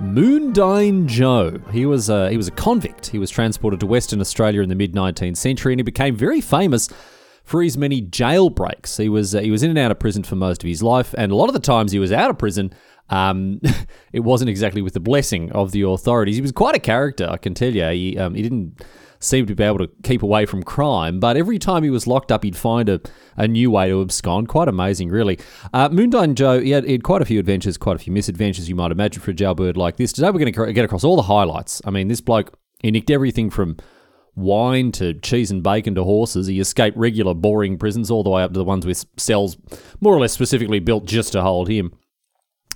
Moondyne Joe. He was a, he was a convict. He was transported to Western Australia in the mid 19th century, and he became very famous for his many jailbreaks. He was uh, he was in and out of prison for most of his life, and a lot of the times he was out of prison. Um, it wasn't exactly with the blessing of the authorities. He was quite a character, I can tell you. He um, he didn't seemed to be able to keep away from crime, but every time he was locked up, he'd find a, a new way to abscond. Quite amazing, really. Uh, Moondyne Joe, he had, he had, quite a few adventures, quite a few misadventures, you might imagine, for a jailbird like this. Today, we're going to get across all the highlights. I mean, this bloke, he nicked everything from wine to cheese and bacon to horses. He escaped regular, boring prisons all the way up to the ones with cells more or less specifically built just to hold him.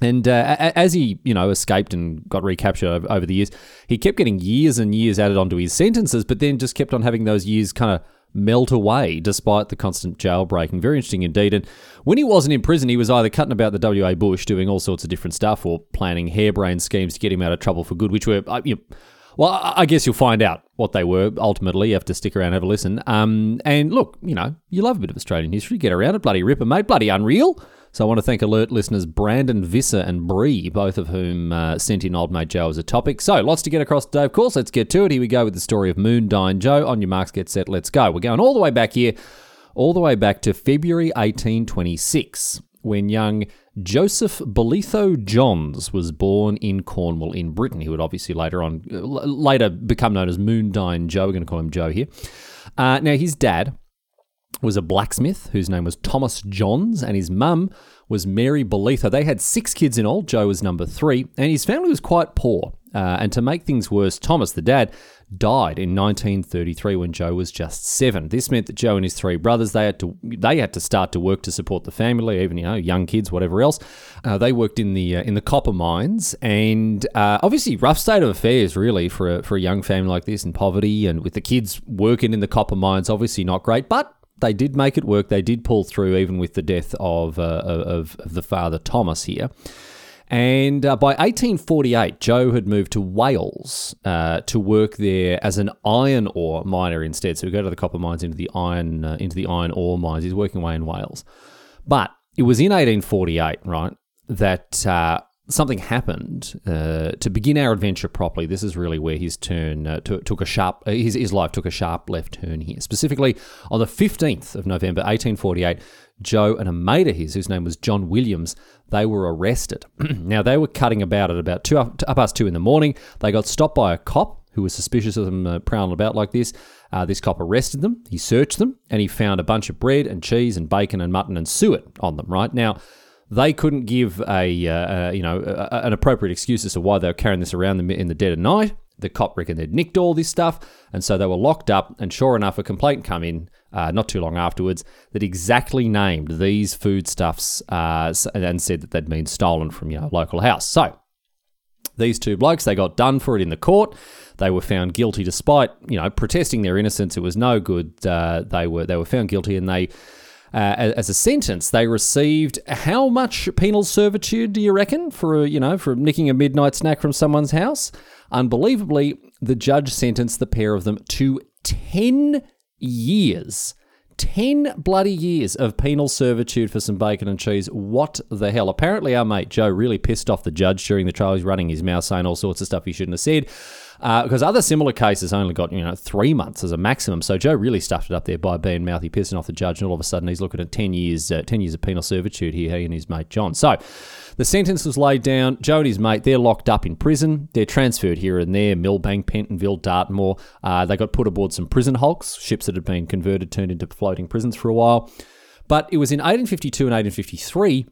And uh, as he, you know, escaped and got recaptured over, the years, he kept getting years and years added onto his sentences, but then just kept on having those years kind of melt away despite the constant jailbreaking. Very interesting indeed. And when he wasn't in prison, he was either cutting about the WA bush, doing all sorts of different stuff, or planning harebrained schemes to get him out of trouble for good, which were, uh, you know, well, I guess you'll find out what they were ultimately. You have to stick around and have a listen. Um, and look, you know, you love a bit of Australian history. Get around it. Bloody ripper, mate. Bloody unreal. So I want to thank alert listeners Brandon Visser and Bree, both of whom uh, sent in Old Mate Joe as a topic. So lots to get across today, of course. Let's get to it. Here we go with the story of Moondyne Joe. On your marks, get set, let's go. We're going all the way back here, all the way back to February 1826, when young Joseph Bolitho Johns was born in Cornwall in Britain. He would obviously later on, later become known as Moondyne Joe. We're going to call him Joe here. Uh, now, his dad was a blacksmith whose name was Thomas Johns, and his mum was Mary Bolitho. They had six kids in all. Joe was number three, and his family was quite poor. Uh, and to make things worse, Thomas, the dad, died in 1933 when Joe was just seven. This meant that Joe and his three brothers they had to they had to start to work to support the family, even you know young kids, whatever else. Uh, they worked in the uh, in the copper mines, and uh, obviously rough state of affairs really for a, for a young family like this in poverty, and with the kids working in the copper mines, obviously not great, but they did make it work. They did pull through, even with the death of, uh, of, the father Thomas here. And uh, by 1848, Joe had moved to Wales uh, to work there as an iron ore miner instead. So we go to the copper mines into the iron uh, into the iron ore mines. He's working away in Wales, but it was in 1848, right, that uh, something happened uh, to begin our adventure properly. This is really where his turn uh, took a sharp, uh, his, his life took a sharp left turn here. Specifically, on the 15th of November 1848, Joe and a mate of his, whose name was John Williams, they were arrested. now, they were cutting about at about two, up past two in the morning. They got stopped by a cop who was suspicious of them uh, prowling about like this. Uh, this cop arrested them, he searched them, and he found a bunch of bread and cheese and bacon and mutton and suet on them, right? Now, they couldn't give a, uh, you know a, an appropriate excuse as to why they were carrying this around in the dead of night. The cop reckoned they'd nicked all this stuff, and so they were locked up. And sure enough, a complaint come in uh, not too long afterwards that exactly named these foodstuffs uh, and said that they'd been stolen from your know, local house. So these two blokes, they got done for it in the court. They were found guilty despite you know protesting their innocence. It was no good. Uh, they were they were found guilty, and they uh, as a sentence, they received how much penal servitude do you reckon for you know for nicking a midnight snack from someone's house? Unbelievably, the judge sentenced the pair of them to ten years. 10 bloody years of penal servitude for some bacon and cheese. What the hell? Apparently, our mate Joe really pissed off the judge during the trial. He's running his mouth saying all sorts of stuff he shouldn't have said uh, because other similar cases only got you know three months as a maximum. So Joe really stuffed it up there by being mouthy, pissing off the judge, and all of a sudden he's looking at ten years, uh, ten years of penal servitude here, he and his mate John. So the sentence was laid down. Joe and his mate they're locked up in prison. They're transferred here and there, Millbank, Pentonville, Dartmoor. Uh, they got put aboard some prison hulks, ships that had been converted, turned into floating prisons for a while. But it was in 1852 and 1853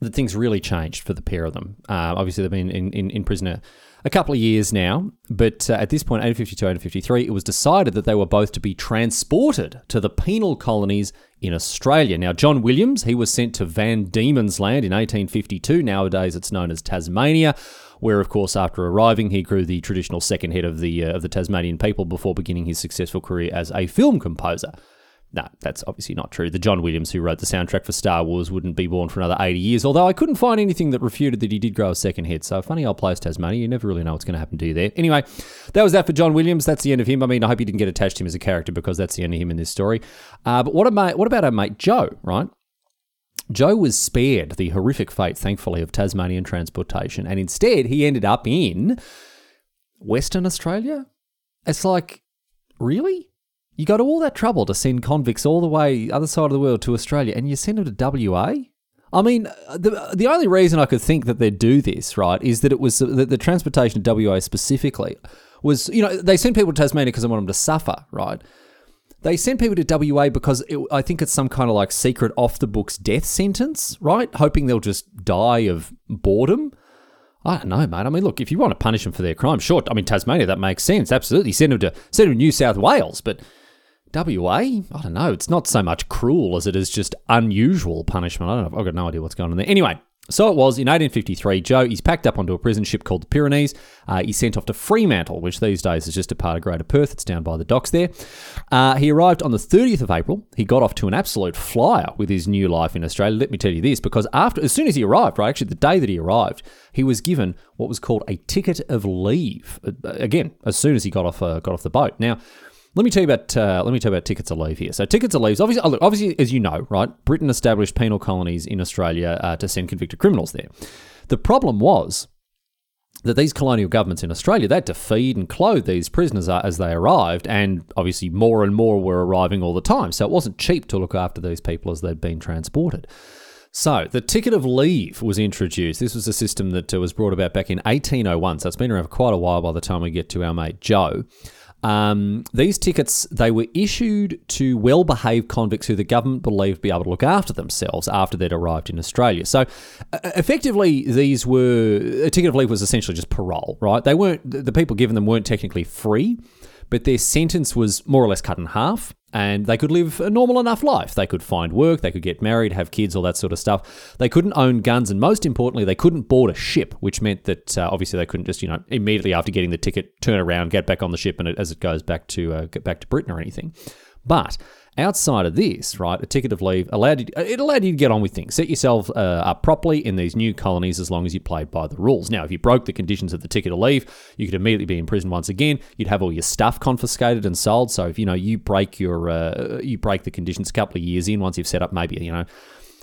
that things really changed for the pair of them. Uh, obviously, they've been in, in, in prison a, couple of years now, but uh, at this point, 1852, 1853, it was decided that they were both to be transported to the penal colonies in Australia. Now, John Williams, he was sent to Van Diemen's Land in 1852. Nowadays, it's known as Tasmania, where, of course, after arriving, he grew the traditional second head of the uh, of the Tasmanian people before beginning his successful career as a film composer. No, that's obviously not true. The John Williams who wrote the soundtrack for Star Wars wouldn't be born for another 80 years, although I couldn't find anything that refuted that he did grow a second head. So, funny old place, Tasmania. You never really know what's going to happen to you there. Anyway, that was that for John Williams. That's the end of him. I mean, I hope you didn't get attached to him as a character because that's the end of him in this story. Uh, but what about, what about our mate Joe, right? Joe was spared the horrific fate, thankfully, of Tasmanian transportation, and instead he ended up in Western Australia. It's like, really? You go to all that trouble to send convicts all the way other side of the world to Australia, and you send them to WA. I mean, uh, the uh, the only reason I could think that they'd do this, right, is that it was uh, that the transportation to WA specifically was, you know, they send people to Tasmania because they want them to suffer, right? They send people to WA because it, I think it's some kind of like secret off the books death sentence, right? Hoping they'll just die of boredom. I don't know, mate. I mean, look, if you want to punish them for their crime, sure. I mean, Tasmania, that makes sense. Absolutely, send them to send them to New South Wales, but WA? I don't know. It's not so much cruel as it is just unusual punishment. I don't know. I've got no idea what's going on there. Anyway, so it was in 1853. Joe, he's packed up onto a prison ship called the Pyrenees. Uh, he's sent off to Fremantle, which these days is just a part of Greater Perth. It's down by the docks there. Uh, he arrived on the 30th of April. He got off to an absolute flyer with his new life in Australia. Let me tell you this, because after, as soon as he arrived, right, actually the day that he arrived, he was given what was called a ticket of leave. Uh, again, as soon as he got off, uh, got off the boat. Now. Let me tell you about uh, let me tell you about tickets of leave here. So tickets of leave, obviously, obviously, as you know, right? Britain established penal colonies in Australia uh, to send convicted criminals there. The problem was that these colonial governments in Australia they had to feed and clothe these prisoners uh, as they arrived, and obviously more and more were arriving all the time. So it wasn't cheap to look after these people as they'd been transported. So the ticket of leave was introduced. This was a system that uh, was brought about back in 1801. So it's been around for quite a while by the time we get to our mate Joe. Um, these tickets they were issued to well-behaved convicts who the government believed be able to look after themselves after they'd arrived in Australia. So, uh, effectively, these were a ticket of leave was essentially just parole, right? They weren't the people given them weren't technically free, but their sentence was more or less cut in half and they could live a normal enough life. They could find work, they could get married, have kids, all that sort of stuff. They couldn't own guns, and most importantly, they couldn't board a ship, which meant that uh, obviously they couldn't just you know immediately after getting the ticket turn around, get back on the ship, and it, as it goes back to uh, get back to Britain or anything. But Outside of this, right, a ticket of leave allowed you, it allowed you to get on with things, set yourself uh, up properly in these new colonies as long as you played by the rules. Now, if you broke the conditions of the ticket of leave, you could immediately be in prison once again. You'd have all your stuff confiscated and sold. So if you know you break your uh, you break the conditions a couple of years in, once you've set up maybe you know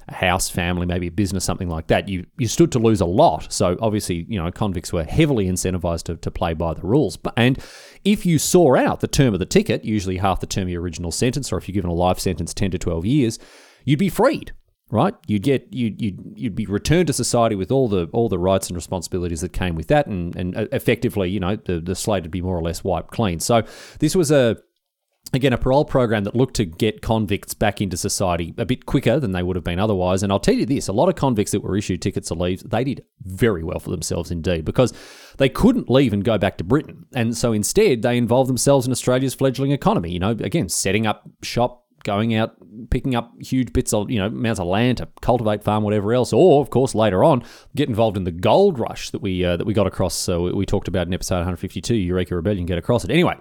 a house, family, maybe a business, something like that, you you stood to lose a lot. So obviously, you know, convicts were heavily incentivized to, to play by the rules. And if you saw out the term of the ticket, usually half the term of your original sentence, or if you're given a life sentence, ten to twelve years, you'd be freed. Right, you'd get you'd, you'd you'd be returned to society with all the all the rights and responsibilities that came with that, and and uh, effectively, you know, the the slate would be more or less wiped clean. So this was a again, a parole program that looked to get convicts back into society a bit quicker than they would have been otherwise. And I'll tell you this a lot of convicts that were issued tickets to leave, they did very well for themselves indeed because they couldn't leave and go back to Britain. And so instead, they involved themselves in Australia's fledgling economy. You know, again, setting up shop, going out, picking up huge bits of, you know, amounts of land to cultivate, farm, whatever else, or of course later on get involved in the gold rush that we uh, that we got across. So we talked about in episode 152, Eureka Rebellion, get across it. Anyway.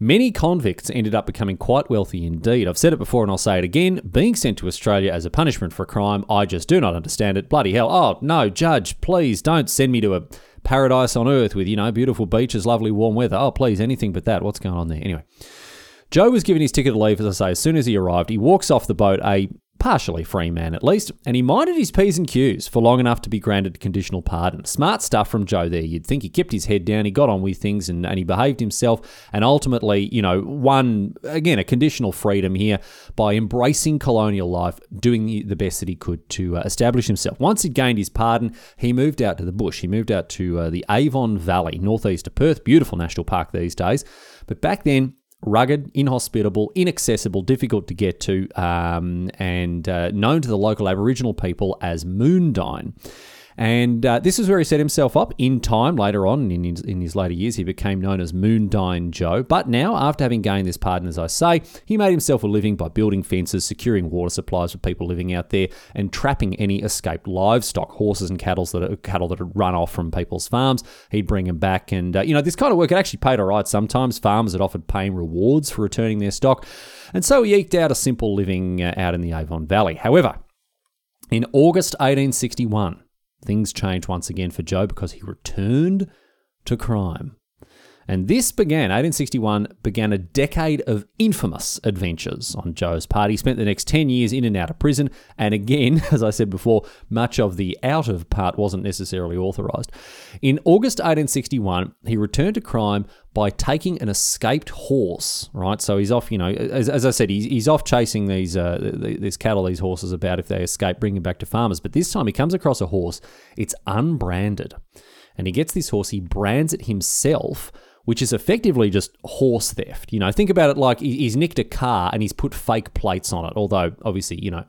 Many convicts ended up becoming quite wealthy indeed. I've said it before and I'll say it again. Being sent to Australia as a punishment for a crime, I just do not understand it. Bloody hell. Oh, no, Judge, please don't send me to a paradise on earth with, you know, beautiful beaches, lovely warm weather. Oh, please, anything but that. What's going on there? Anyway. Joe was given his ticket to leave, as I say, as soon as he arrived. He walks off the boat, a partially free man at least, and he minded his P's and Q's for long enough to be granted conditional pardon. Smart stuff from Joe there. You'd think he kept his head down, he got on with things, and, and he behaved himself, and ultimately, you know, won, again, a conditional freedom here by embracing colonial life, doing the best that he could to uh, establish himself. Once he'd gained his pardon, he moved out to the bush. He moved out to uh, the Avon Valley, northeast of Perth. Beautiful national park these days. But back then, rugged, inhospitable, inaccessible, difficult to get to, um, and uh, known to the local Aboriginal people as Moondyne. And uh, this is where he set himself up in time later on in his, in his later years. He became known as Moondyne Joe. But now, after having gained this pardon, as I say, he made himself a living by building fences, securing water supplies for people living out there, and trapping any escaped livestock, horses and cattle that, are, cattle that had run off from people's farms. He'd bring them back. And, uh, you know, this kind of work had actually paid all right sometimes. Farmers had offered paying rewards for returning their stock. And so he eked out a simple living uh, out in the Avon Valley. However, in August 1861, Things changed once again for Joe because he returned to crime. And this began, 1861, began a decade of infamous adventures on Joe's part. He spent the next 10 years in and out of prison. And again, as I said before, much of the out of part wasn't necessarily authorised. In August 1861, he returned to crime by taking an escaped horse, right? So he's off, you know, as, as I said, he's, he's off chasing these, uh, these cattle, these horses about if they escape, bringing back to farmers. But this time he comes across a horse, it's unbranded. And he gets this horse, he brands it himself which is effectively just horse theft. You know, think about it like he's nicked a car and he's put fake plates on it, although obviously, you know,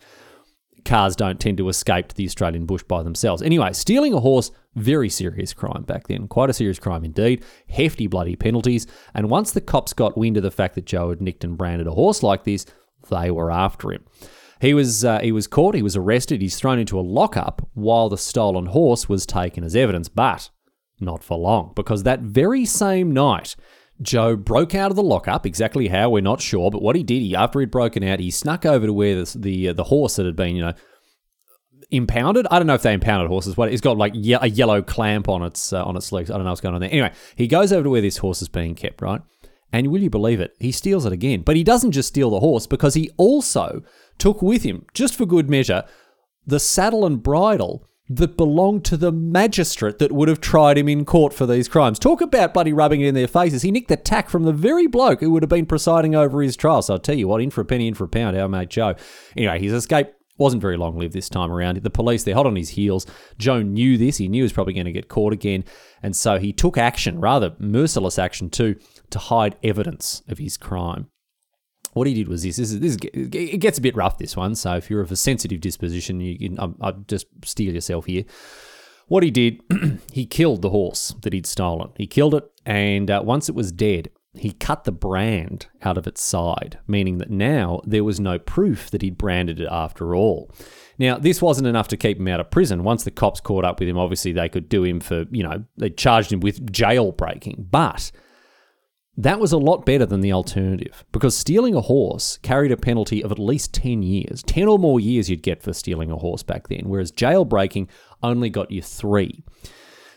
cars don't tend to escape to the Australian bush by themselves. Anyway, stealing a horse, very serious crime back then. Quite a serious crime indeed. Hefty bloody penalties. And once the cops got wind of the fact that Joe had nicked and branded a horse like this, they were after him. He was uh, he was caught, he was arrested, he's thrown into a lockup while the stolen horse was taken as evidence. But not for long, because that very same night, Joe broke out of the lockup. Exactly how we're not sure, but what he did, he after he'd broken out, he snuck over to where the the, uh, the horse that had been, you know, impounded. I don't know if they impounded horses. What it's got like ye- a yellow clamp on its uh, on its legs. I don't know what's going on there. Anyway, he goes over to where this horse is being kept, right? And will you believe it? He steals it again. But he doesn't just steal the horse because he also took with him, just for good measure, the saddle and bridle that belonged to the magistrate that would have tried him in court for these crimes. Talk about bloody rubbing it in their faces. He nicked the tack from the very bloke who would have been presiding over his trial. So I'll tell you what, in for a penny, in for a pound, our mate Joe. Anyway, his escape wasn't very long lived this time around. The police, they're hot on his heels. Joe knew this. He knew he was probably going to get caught again. And so he took action, rather merciless action too, to hide evidence of his crime what he did was this. This, is, this is, it gets a bit rough. This one, so if you're of a sensitive disposition, you can I, I just steel yourself here. What he did, he killed the horse that he'd stolen. He killed it, and uh, once it was dead, he cut the brand out of its side, meaning that now there was no proof that he'd branded it after all. Now, this wasn't enough to keep him out of prison. Once the cops caught up with him, obviously they could do him for, you know, they charged him with jailbreaking. But that was a lot better than the alternative because stealing a horse carried a penalty of at least 10 years. 10 or more years you'd get for stealing a horse back then, whereas jailbreaking only got you three.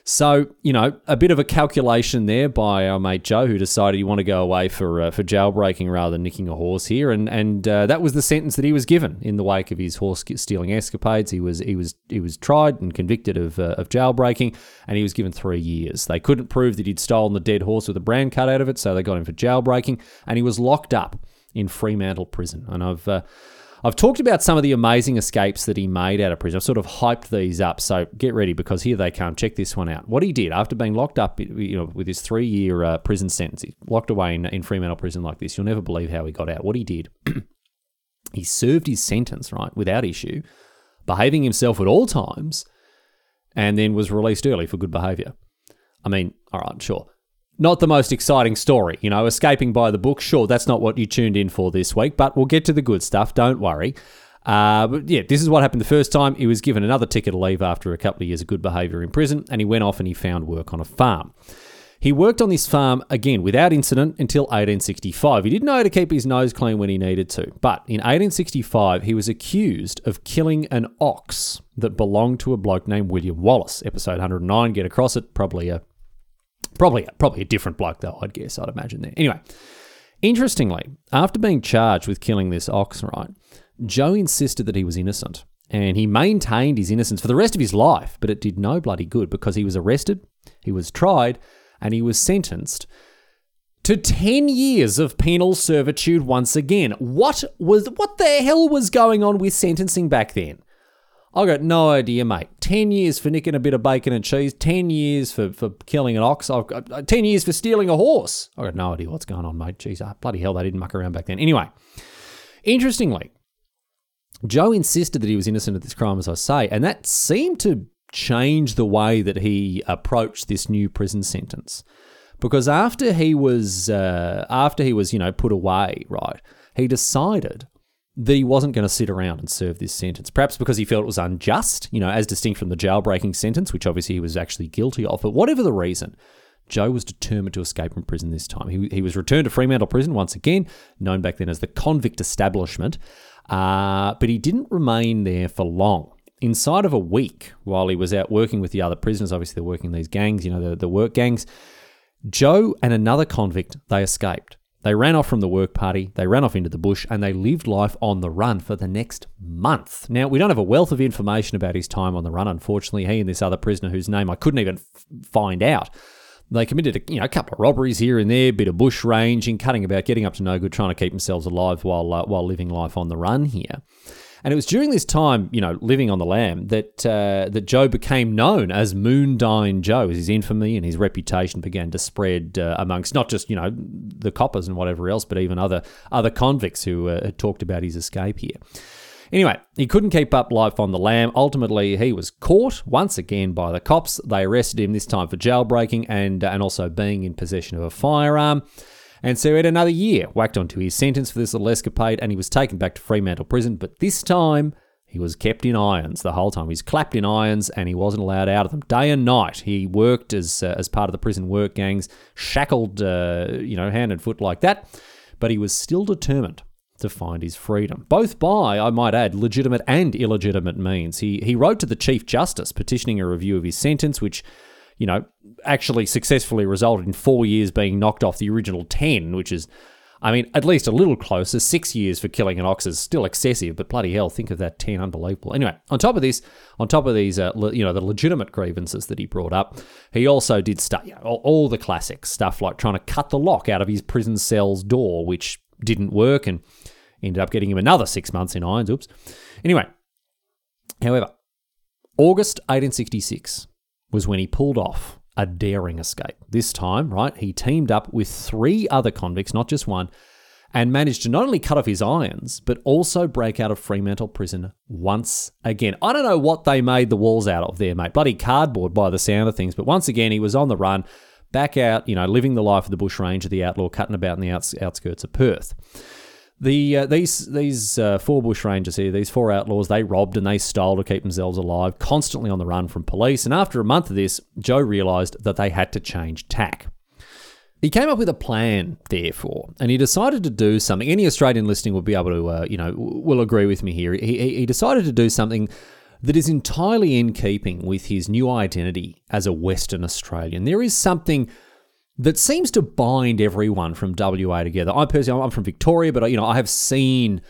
So, you know, a bit of a calculation there by our mate Joe, who decided he wanted to go away for uh, for jailbreaking rather than nicking a horse here, and and uh, that was the sentence that he was given in the wake of his horse stealing escapades. He was he was he was tried and convicted of uh, of jailbreaking, and he was given three years. They couldn't prove that he'd stolen the dead horse with a brand cut out of it, so they got him for jailbreaking, and he was locked up in Fremantle Prison. And I've uh, I've talked about some of the amazing escapes that he made out of prison. I've sort of hyped these up, so get ready because here they come. Check this one out. What he did after being locked up, you know, with his three-year uh, prison sentence, locked away in, in Fremantle prison like this. You'll never believe how he got out. What he did, he served his sentence right without issue, behaving himself at all times, and then was released early for good behaviour. I mean, all right, sure not the most exciting story. You know, escaping by the book, sure, that's not what you tuned in for this week, but we'll get to the good stuff, don't worry. Uh, but yeah, this is what happened the first time. He was given another ticket to leave after a couple of years of good behaviour in prison, and he went off and he found work on a farm. He worked on this farm again without incident until 1865. He didn't know how to keep his nose clean when he needed to, but in 1865 he was accused of killing an ox that belonged to a bloke named William Wallace. Episode 109, get across it, probably a Probably, probably a different bloke though. I'd guess. I'd imagine there. Anyway, interestingly, after being charged with killing this ox, right, Joe insisted that he was innocent, and he maintained his innocence for the rest of his life. But it did no bloody good because he was arrested, he was tried, and he was sentenced to 10 years of penal servitude once again. What was what the hell was going on with sentencing back then? I got no idea, mate. 10 years for nicking a bit of bacon and cheese, 10 years for, for killing an ox, I've got uh, 10 years for stealing a horse. I got no idea what's going on, mate. Jeez, ah, bloody hell, they didn't muck around back then. Anyway, interestingly, Joe insisted that he was innocent of this crime, as I say, and that seemed to change the way that he approached this new prison sentence. Because after he was, uh, after he was, you know, put away, right, he decided that he wasn't going to sit around and serve this sentence. Perhaps because he felt it was unjust, you know, as distinct from the jailbreaking sentence, which obviously he was actually guilty of. But whatever the reason, Joe was determined to escape from prison this time. He, he was returned to Fremantle Prison once again, known back then as the convict establishment, uh, but he didn't remain there for long. Inside of a week, while he was out working with the other prisoners, obviously they're working these gangs, you know, the, the work gangs, Joe and another convict, they escaped. They ran off from the work party, they ran off into the bush, and they lived life on the run for the next month. Now, we don't have a wealth of information about his time on the run, unfortunately. He and this other prisoner, whose name I couldn't even f- find out, they committed a, you know, a couple of robberies here and there, a bit of bush ranging, cutting about, getting up to no good, trying to keep themselves alive while, uh, while living life on the run here. And it was during this time, you know, living on the lam, that uh, that Joe became known as Moondyne Joe. His infamy and his reputation began to spread uh, amongst not just you know the coppers and whatever else, but even other other convicts who uh, had talked about his escape here. Anyway, he couldn't keep up life on the lam. Ultimately, he was caught once again by the cops. They arrested him this time for jailbreaking and and also being in possession of a firearm. And so had another year whacked onto his sentence for this little escapade, and he was taken back to Fremantle Prison. But this time, he was kept in irons the whole time. He was clapped in irons, and he wasn't allowed out of them day and night. He worked as uh, as part of the prison work gangs, shackled, uh, you know, hand and foot like that. But he was still determined to find his freedom, both by, I might add, legitimate and illegitimate means. He he wrote to the Chief Justice petitioning a review of his sentence, which you know, actually successfully resulted in four years being knocked off the original 10, which is, I mean, at least a little closer. Six years for killing an ox is still excessive, but bloody hell, think of that 10, unbelievable. Anyway, on top of this, on top of these, uh, le- you know, the legitimate grievances that he brought up, he also did stuff, you know, all, all the classic stuff like trying to cut the lock out of his prison cell's door, which didn't work and ended up getting him another six months in irons. Oops. Anyway, however, August 1866, was when he pulled off a daring escape. This time, right, he teamed up with three other convicts, not just one, and managed to not only cut off his irons, but also break out of Fremantle prison once again. I don't know what they made the walls out of there, mate. Bloody cardboard by the sound of things. But once again, he was on the run, back out, you know, living the life of the bushranger, the outlaw, cutting about in the outs- outskirts of Perth. The uh, these these uh, four bush rangers here, these four outlaws, they robbed and they stole to keep themselves alive, constantly on the run from police. And after a month of this, Joe realised that they had to change tack. He came up with a plan, therefore, and he decided to do something. Any Australian listening will be able to, uh, you know, will agree with me here. He, he decided to do something that is entirely in keeping with his new identity as a Western Australian. There is something that seems to bind everyone from WA together. I personally, I'm from Victoria, but you know, I have seen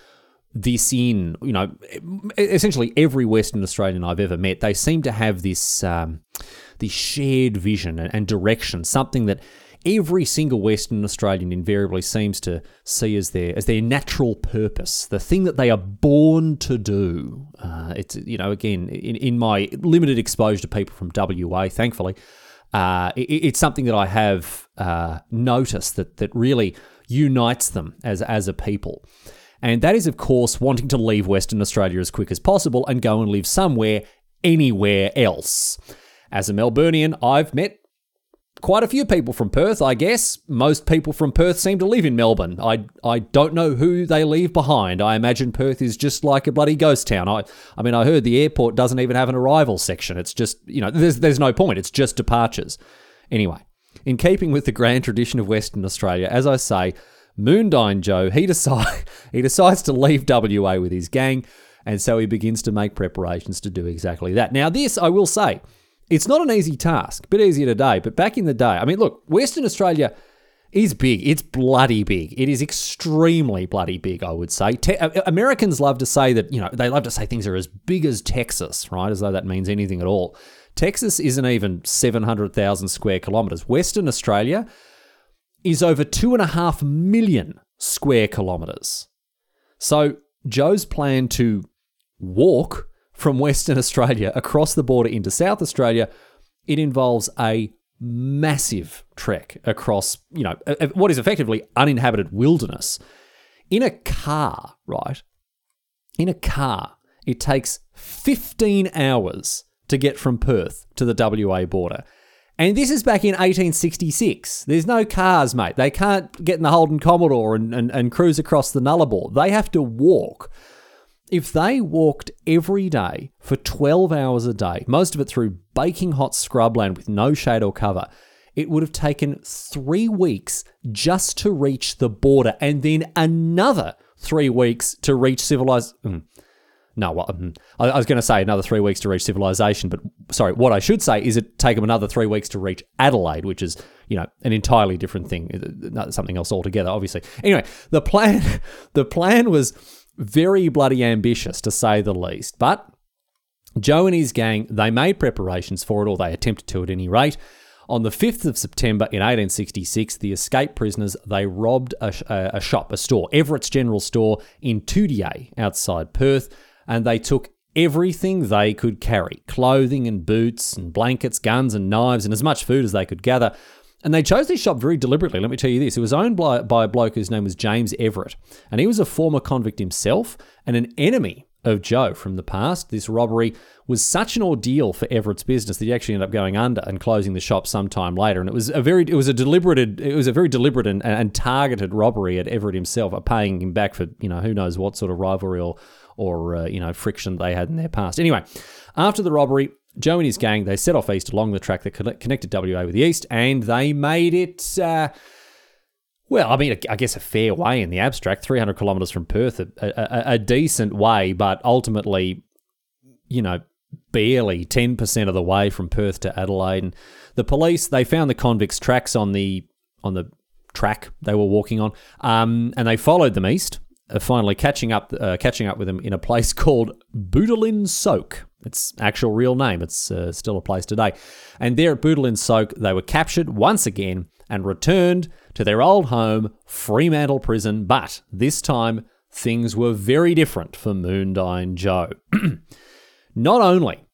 this in you know essentially every Western Australian I've ever met. They seem to have this um, this shared vision and direction, something that every single Western Australian invariably seems to see as their as their natural purpose, the thing that they are born to do. Uh, it's you know again in, in my limited exposure to people from WA, thankfully uh, it, it's something that I have uh, noticed that that really unites them as as a people. And that is, of course, wanting to leave Western Australia as quick as possible and go and live somewhere, anywhere else. As a Melburnian, I've met quite a few people from Perth, I guess. Most people from Perth seem to live in Melbourne. I I don't know who they leave behind. I imagine Perth is just like a bloody ghost town. I I mean, I heard the airport doesn't even have an arrival section. It's just, you know, there's there's no point. It's just departures. Anyway, in keeping with the grand tradition of Western Australia, as I say, Moondyne Joe, he decide he decides to leave WA with his gang, and so he begins to make preparations to do exactly that. Now, this I will say it's not an easy task, a bit easier today, but back in the day, I mean, look, Western Australia is big. It's bloody big. It is extremely bloody big, I would say. Te- uh, uh, Americans love to say that, you know, they love to say things are as big as Texas, right? As though that means anything at all. Texas isn't even 700,000 square kilometres. Western Australia is over two and a half million square kilometres. So Joe's plan to walk from Western Australia across the border into South Australia, it involves a massive trek across, you know, what is effectively uninhabited wilderness. In a car, right? In a car, it takes 15 hours to get from Perth to the WA border. And this is back in 1866. There's no cars, mate. They can't get in the Holden Commodore and, and, and cruise across the Nullarbor. They have to walk. If they walked every day for 12 hours a day, most of it through baking hot scrubland with no shade or cover, it would have taken three weeks just to reach the border and then another three weeks to reach civilized. Mm. No, well, mm, I, was going to say another three weeks to reach civilization, but sorry, what I should say is it take them another three weeks to reach Adelaide, which is you know an entirely different thing, uh, something else altogether, obviously. Anyway, the plan, the plan was very bloody ambitious to say the least, but Joe and his gang they made preparations for it, or they attempted to at any rate. On the 5th of September in 1866, the escaped prisoners they robbed a, a, shop, a store, Everett's General Store in Toodyay outside Perth and they took everything they could carry clothing and boots and blankets, guns and knives, and as much food as they could gather. And they chose this shop very deliberately. Let me tell you this. It was owned by, by a bloke whose name was James Everett. And he was a former convict himself and an enemy of Joe from the past. This robbery was such an ordeal for Everett's business that he actually ended up going under and closing the shop sometime later. And it was a very, it was a deliberate, it was a very deliberate and, and targeted robbery at Everett himself, paying him back for you know who knows what sort of rivalry or or uh, you know friction they had in their past. Anyway, after the robbery, Joe and his gang they set off east along the track that connected WA with the east, and they made it. Uh, well, I mean, I guess a fair way in the abstract, 300 kilometres from Perth, a, a, a, decent way, but ultimately, you know, barely 10% of the way from Perth to Adelaide. And the police, they found the convicts' tracks on the on the track they were walking on, um, and they followed them east finally catching up uh, catching up with him in a place called Boodalin Soak. Its actual real name. It's uh, still a place today. And there at Boodalin Soak, they were captured once again and returned to their old home, Fremantle Prison. But this time, things were very different for Moondyne Joe. Not only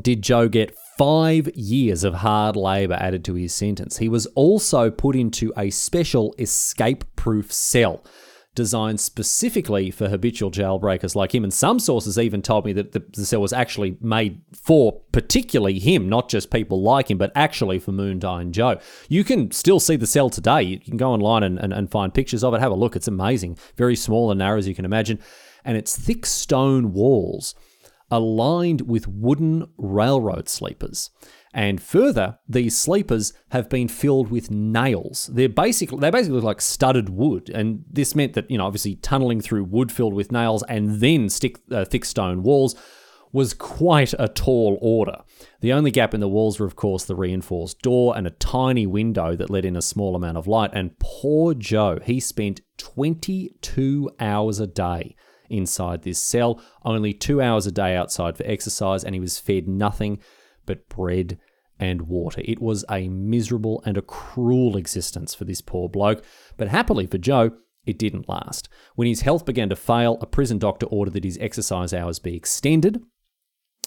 did Joe get five years of hard labour added to his sentence, he was also put into a special escape proof cell designed specifically for habitual jailbreakers like him. And some sources even told me that the, the cell was actually made for particularly him, not just people like him, but actually for Moondyne Joe. You can still see the cell today. You can go online and, and, and find pictures of it. Have a look. It's amazing. Very small and narrow, as you can imagine. And it's thick stone walls aligned with wooden railroad sleepers. And further, these sleepers have been filled with nails. They're basically they basically look like studded wood, and this meant that you know obviously tunneling through wood filled with nails and then stick uh, thick stone walls was quite a tall order. The only gap in the walls were, of course, the reinforced door and a tiny window that let in a small amount of light. And poor Joe, he spent 22 hours a day inside this cell, only two hours a day outside for exercise, and he was fed nothing but bread and water. It was a miserable and a cruel existence for this poor bloke, but happily for Joe, it didn't last. When his health began to fail, a prison doctor ordered that his exercise hours be extended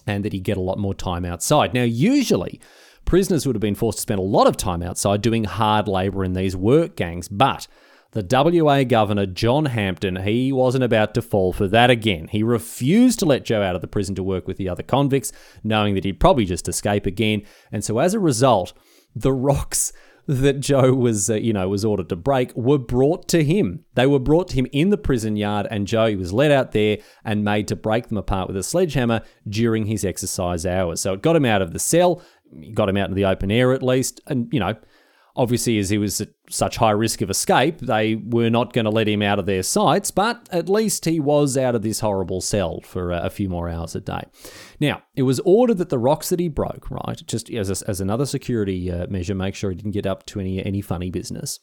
and that he get a lot more time outside. Now, usually, prisoners would have been forced to spend a lot of time outside doing hard labour in these work gangs, but the WA governor, John Hampton, he wasn't about to fall for that again. He refused to let Joe out of the prison to work with the other convicts, knowing that he'd probably just escape again. And so as a result, the rocks that Joe was, uh, you know, was ordered to break were brought to him. They were brought to him in the prison yard, and Joe was led out there and made to break them apart with a sledgehammer during his exercise hours. So it got him out of the cell, got him out in the open air at least, and you know, Obviously, as he was at such high risk of escape, they were not going to let him out of their sights, but at least he was out of this horrible cell for a few more hours a day. Now, it was ordered that the rocks that he broke, right, just as, a, as another security uh, measure, make sure he didn't get up to any, any funny business.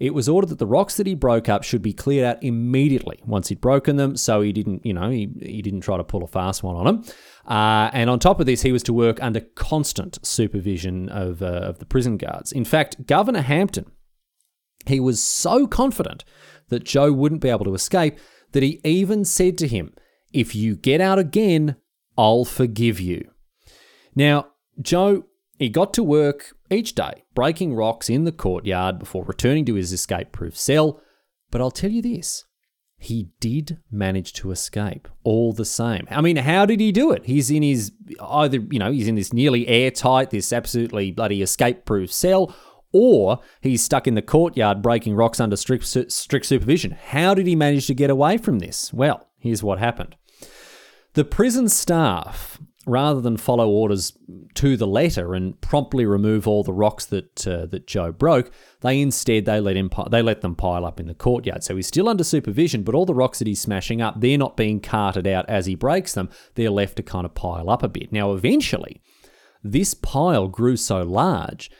It was ordered that the rocks that he broke up should be cleared out immediately once he'd broken them, so he didn't, you know, he, he didn't try to pull a fast one on them. Uh, and on top of this, he was to work under constant supervision of, uh, of the prison guards. In fact, Governor Hampton, he was so confident that Joe wouldn't be able to escape that he even said to him, If you get out again, I'll forgive you. Now, Joe, he got to work each day, breaking rocks in the courtyard before returning to his escape proof cell. But I'll tell you this he did manage to escape all the same. I mean, how did he do it? He's in his either, you know, he's in this nearly airtight, this absolutely bloody escape proof cell, or he's stuck in the courtyard breaking rocks under strict, strict supervision. How did he manage to get away from this? Well, here's what happened. The prison staff rather than follow orders to the letter and promptly remove all the rocks that uh, that Joe broke, they instead they let him they let them pile up in the courtyard. So he's still under supervision, but all the rocks that he's smashing up, they're not being carted out as he breaks them. They're left to kind of pile up a bit. Now, eventually, this pile grew so large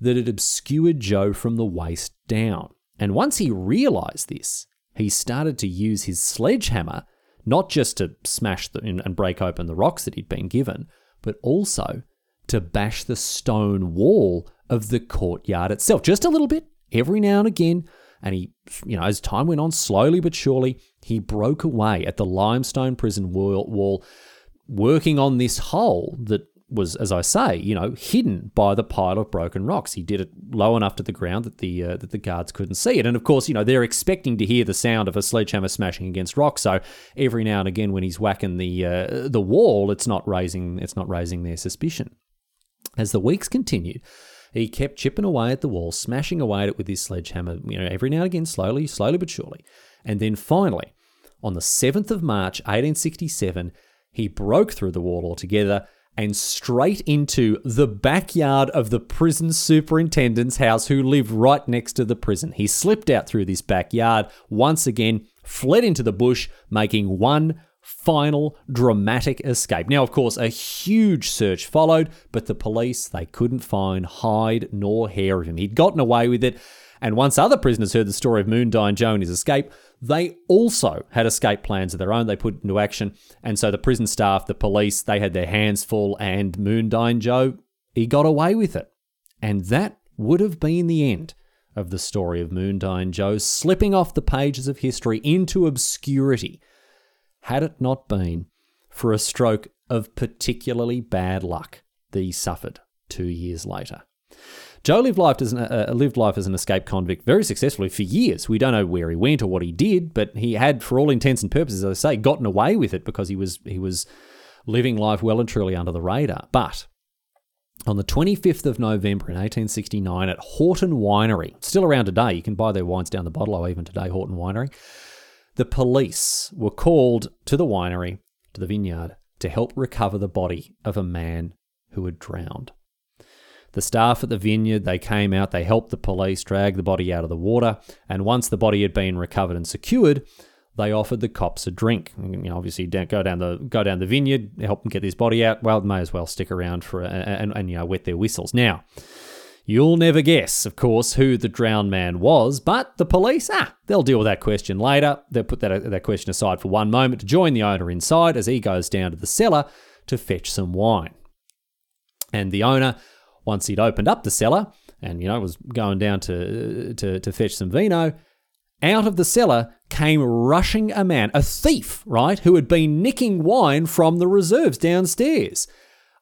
that it obscured Joe from the waist down. And once he realized this, he started to use his sledgehammer not just to smash the, and break open the rocks that he'd been given, but also to bash the stone wall of the courtyard itself, just a little bit, every now and again. And he, you know, as time went on, slowly but surely, he broke away at the limestone prison wall, working on this hole that was, as I say, you know, hidden by the pile of broken rocks. He did it low enough to the ground that the uh, that the guards couldn't see it. And of course, you know, they're expecting to hear the sound of a sledgehammer smashing against rocks. So every now and again, when he's whacking the uh, the wall, it's not raising it's not raising their suspicion. As the weeks continued, he kept chipping away at the wall, smashing away at it with his sledgehammer. You know, every now and again, slowly, slowly but surely. And then finally, on the seventh of March, 1867, he broke through the wall altogether and straight into the backyard of the prison superintendent's house, who lived right next to the prison. He slipped out through this backyard once again, fled into the bush, making one final dramatic escape. Now, of course, a huge search followed, but the police, they couldn't find hide nor hair of him. He'd gotten away with it. And once other prisoners heard the story of Moondyne Joe and his escape, they also had escape plans of their own they put into action. And so the prison staff, the police, they had their hands full, and Moondyne Joe, he got away with it. And that would have been the end of the story of Moondyne Joe slipping off the pages of history into obscurity, had it not been for a stroke of particularly bad luck that he suffered two years later. Joe lived life as an, uh, lived life as an escape convict very successfully for years. We don't know where he went or what he did, but he had, for all intents and purposes, as I say, gotten away with it because he was he was living life well and truly under the radar. But on the 25th of November in 1869 at Houghton Winery, still around today, you can buy their wines down the bottle even today, Houghton Winery. The police were called to the winery, to the vineyard, to help recover the body of a man who had drowned. The staff at the vineyard, they came out, they helped the police drag the body out of the water, and once the body had been recovered and secured, they offered the cops a drink. You know, obviously, go down the go down the vineyard, help them get this body out. Well, may as well stick around for and, and you know wet their whistles. Now, you'll never guess, of course, who the drowned man was, but the police, ah, they'll deal with that question later. They'll put that that question aside for one moment to join the owner inside as he goes down to the cellar to fetch some wine. And the owner once he'd opened up the cellar and, you know, was going down to, to, to fetch some vino, out of the cellar came rushing a man, a thief, right, who had been nicking wine from the reserves downstairs.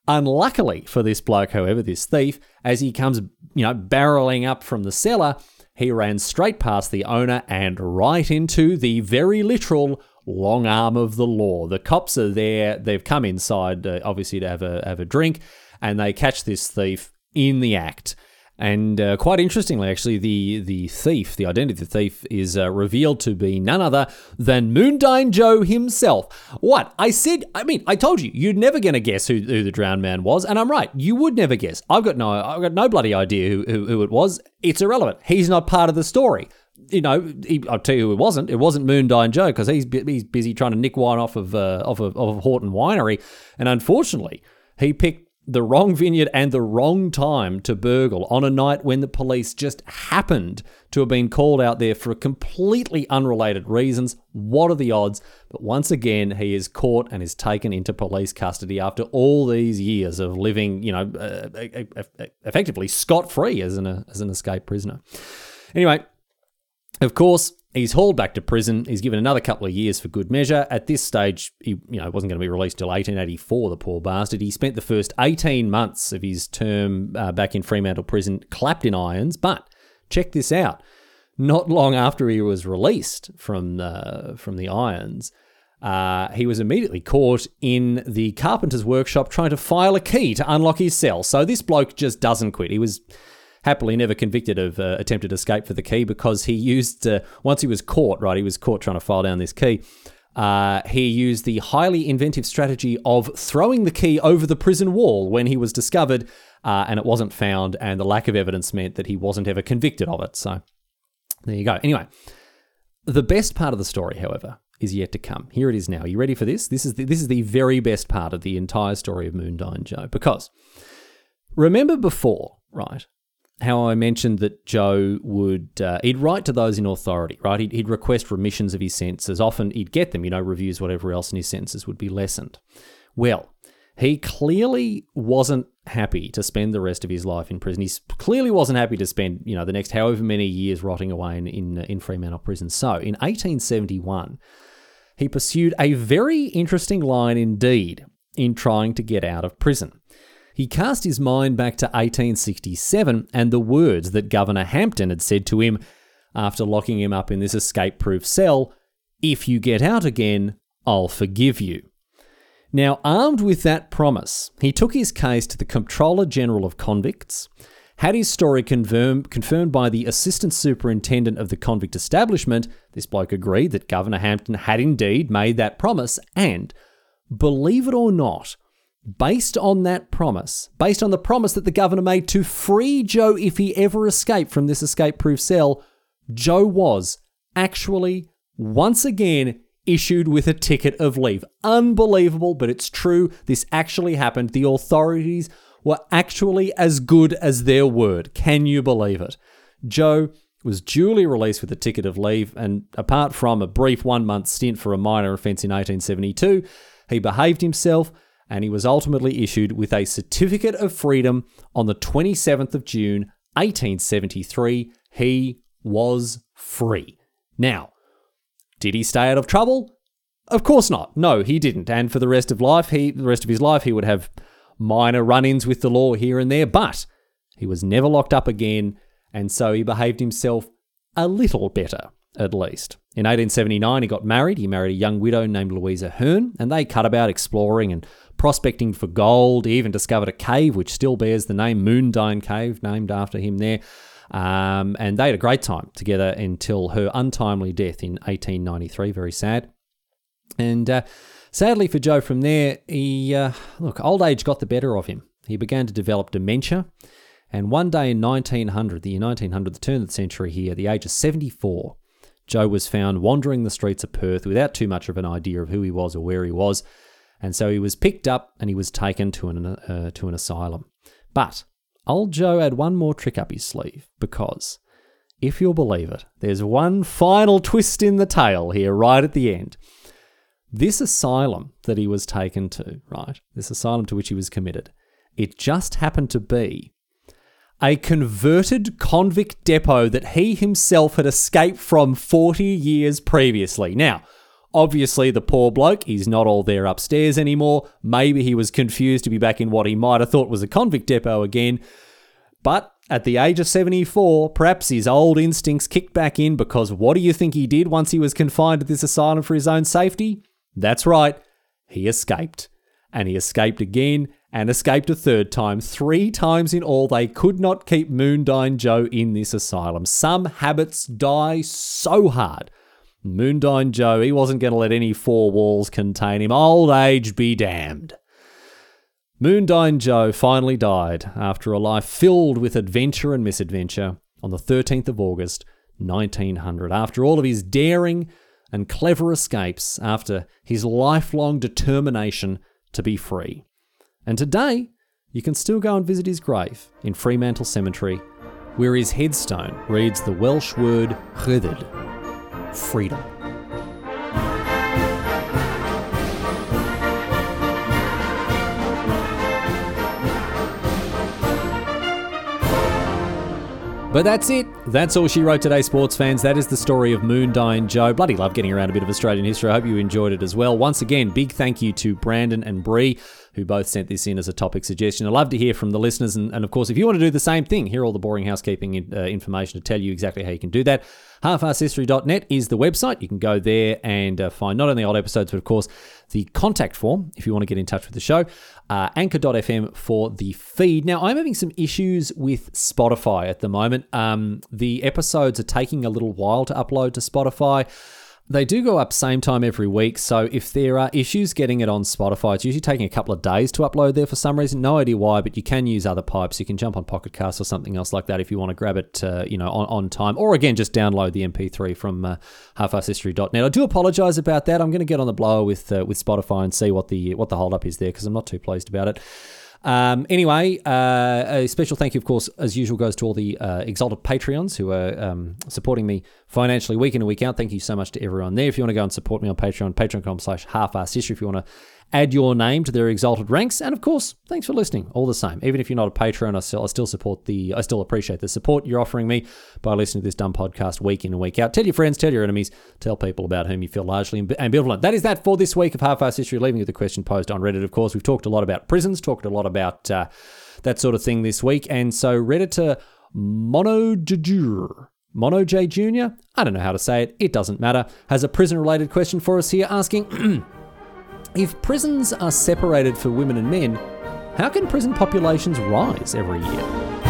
Unluckily for this bloke, however, this thief, as he comes, you know, barreling up from the cellar, he ran straight past the owner and right into the very literal long arm of the law. The cops are there. They've come inside, uh, obviously, to have a have a drink, and they catch this thief in the act. And uh, quite interestingly, actually, the the thief, the identity of the thief, is uh, revealed to be none other than Moondyne Joe himself. What I said, I mean, I told you you're never going to guess who, who the drowned man was, and I'm right. You would never guess. I've got no, I've got no bloody idea who, who, who it was. It's irrelevant. He's not part of the story. You know, he, I'll tell you who it wasn't. It wasn't Moondyne Joe because he's he's busy trying to nick wine off of uh, off of, of Houghton Winery, and unfortunately, he picked the wrong vineyard and the wrong time to burgle on a night when the police just happened to have been called out there for completely unrelated reasons. What are the odds? But once again, he is caught and is taken into police custody after all these years of living, you know, uh, uh, uh, uh effectively scot free as an, as an escaped prisoner. Anyway, of course, He's hauled back to prison. He's given another couple of years for good measure. At this stage, he you know wasn't going to be released till 1884. The poor bastard. He spent the first 18 months of his term uh, back in Fremantle prison, clapped in irons. But check this out: not long after he was released from the, from the irons, uh, he was immediately caught in the carpenter's workshop trying to file a key to unlock his cell. So this bloke just doesn't quit. He was happily never convicted of uh, attempted escape for the key because he used, uh, once he was caught, right, he was caught trying to file down this key. Uh, he used the highly inventive strategy of throwing the key over the prison wall when he was discovered, uh, and it wasn't found, and the lack of evidence meant that he wasn't ever convicted of it. So there you go. Anyway, the best part of the story, however, is yet to come. Here it is now. Are you ready for this? This is the, this is the very best part of the entire story of Moondyne Joe because remember before, right? How I mentioned that Joe would uh, he'd write to those in authority, right? He'd, he'd, request remissions of his sentences. Often he'd get them, you know, reviews, whatever else, and his sentences would be lessened. Well, he clearly wasn't happy to spend the rest of his life in prison. He clearly wasn't happy to spend, you know, the next however many years rotting away in in, in Fremantle prison. So, in 1871, he pursued a very interesting line indeed in trying to get out of prison. He cast his mind back to 1867 and the words that Governor Hampton had said to him after locking him up in this escape proof cell If you get out again, I'll forgive you. Now, armed with that promise, he took his case to the Comptroller General of Convicts, had his story confirm, confirmed by the Assistant Superintendent of the convict establishment. This bloke agreed that Governor Hampton had indeed made that promise, and, believe it or not, based on that promise, based on the promise that the governor made to free Joe if he ever escaped from this escape proof cell, Joe was actually once again issued with a ticket of leave. Unbelievable, but it's true. This actually happened. The authorities were actually as good as their word. Can you believe it? Joe was duly released with a ticket of leave, and apart from a brief one month stint for a minor offence in 1872, he behaved himself and he was ultimately issued with a certificate of freedom on the 27th of June, 1873. He was free. Now, did he stay out of trouble? Of course not. No, he didn't. And for the rest of life, he the rest of his life he would have minor run-ins with the law here and there, but he was never locked up again, and so he behaved himself a little better at least. In 1879, he got married. He married a young widow named Louisa Hearn, and they cut about exploring and prospecting for gold. He even discovered a cave which still bears the name Moondyne Cave, named after him there. Um, and they had a great time together until her untimely death in 1893. Very sad. And uh, sadly for Joe, from there, he uh, look old age got the better of him. He began to develop dementia. And one day in 1900, the year 1900, the turn of the century here, at the age of 74, Joe was found wandering the streets of Perth without too much of an idea of who he was or where he was. And so he was picked up and he was taken to an, uh, to an asylum. But old Joe had one more trick up his sleeve because, if you'll believe it, there's one final twist in the tale here right at the end. This asylum that he was taken to, right, this asylum to which he was committed, it just happened to be a converted convict depot that he himself had escaped from 40 years previously. Now, Obviously, the poor bloke, he's not all there upstairs anymore. Maybe he was confused to be back in what he might have thought was a convict depot again. But at the age of 74, perhaps his old instincts kicked back in because what do you think he did once he was confined to this asylum for his own safety? That's right, he escaped. And he escaped again and escaped a third time. Three times in all, they could not keep Moondyne Joe in this asylum. Some habits die so hard Moondyne Joe, he wasn't going to let any four walls contain him. Old age be damned. Moondyne Joe finally died after a life filled with adventure and misadventure on the 13th of August, 1900. After all of his daring and clever escapes, after his lifelong determination to be free. And today, you can still go and visit his grave in Fremantle Cemetery, where his headstone reads the Welsh word Rhyddid, freedom. But that's it. That's all she wrote today, sports fans. That is the story of Moondyne Joe. Bloody love getting around a bit of Australian history. I hope you enjoyed it as well. Once again, big thank you to Brandon and Bree who both sent this in as a topic suggestion. I love to hear from the listeners. And, and of course, if you want to do the same thing, hear all the boring housekeeping in, uh, information to tell you exactly how you can do that. Halfarsedhistory.net is the website. You can go there and uh, find not only old episodes, but of course, the contact form if you want to get in touch with the show. Uh, anchor.fm for the feed. Now, I'm having some issues with Spotify at the moment. Um, the episodes are taking a little while to upload to Spotify. They do go up same time every week, so if there are issues getting it on Spotify, it's usually taking a couple of days to upload there for some reason. No idea why, but you can use other pipes. You can jump on Pocket Cast or something else like that if you want to grab it, uh, you know, on, on time. Or again, just download the MP3 from uh, halfarsedhistory.net. I do apologise about that. I'm going to get on the blower with uh, with Spotify and see what the what the holdup is there because I'm not too pleased about it. Um, anyway, uh, a special thank you, of course, as usual, goes to all the uh, exalted Patreons who are um, supporting me financially week in and week out. Thank you so much to everyone there. If you want to go and support me on Patreon, patreon.com slash half history. If you want to add your name to their exalted ranks. And of course, thanks for listening all the same. Even if you're not a patron, I still, I still support the, I still appreciate the support you're offering me by listening to this dumb podcast week in and week out. Tell your friends, tell your enemies, tell people about whom you feel largely ambivalent. That is that for this week of Half-Arsed History, leaving you the question posed on Reddit. Of course, we've talked a lot about prisons, talked a lot about uh, that sort of thing this week. And so Redditor Mono Mono J Jr., I don't know how to say it, it doesn't matter, has a prison related question for us here asking If prisons are separated for women and men, how can prison populations rise every year?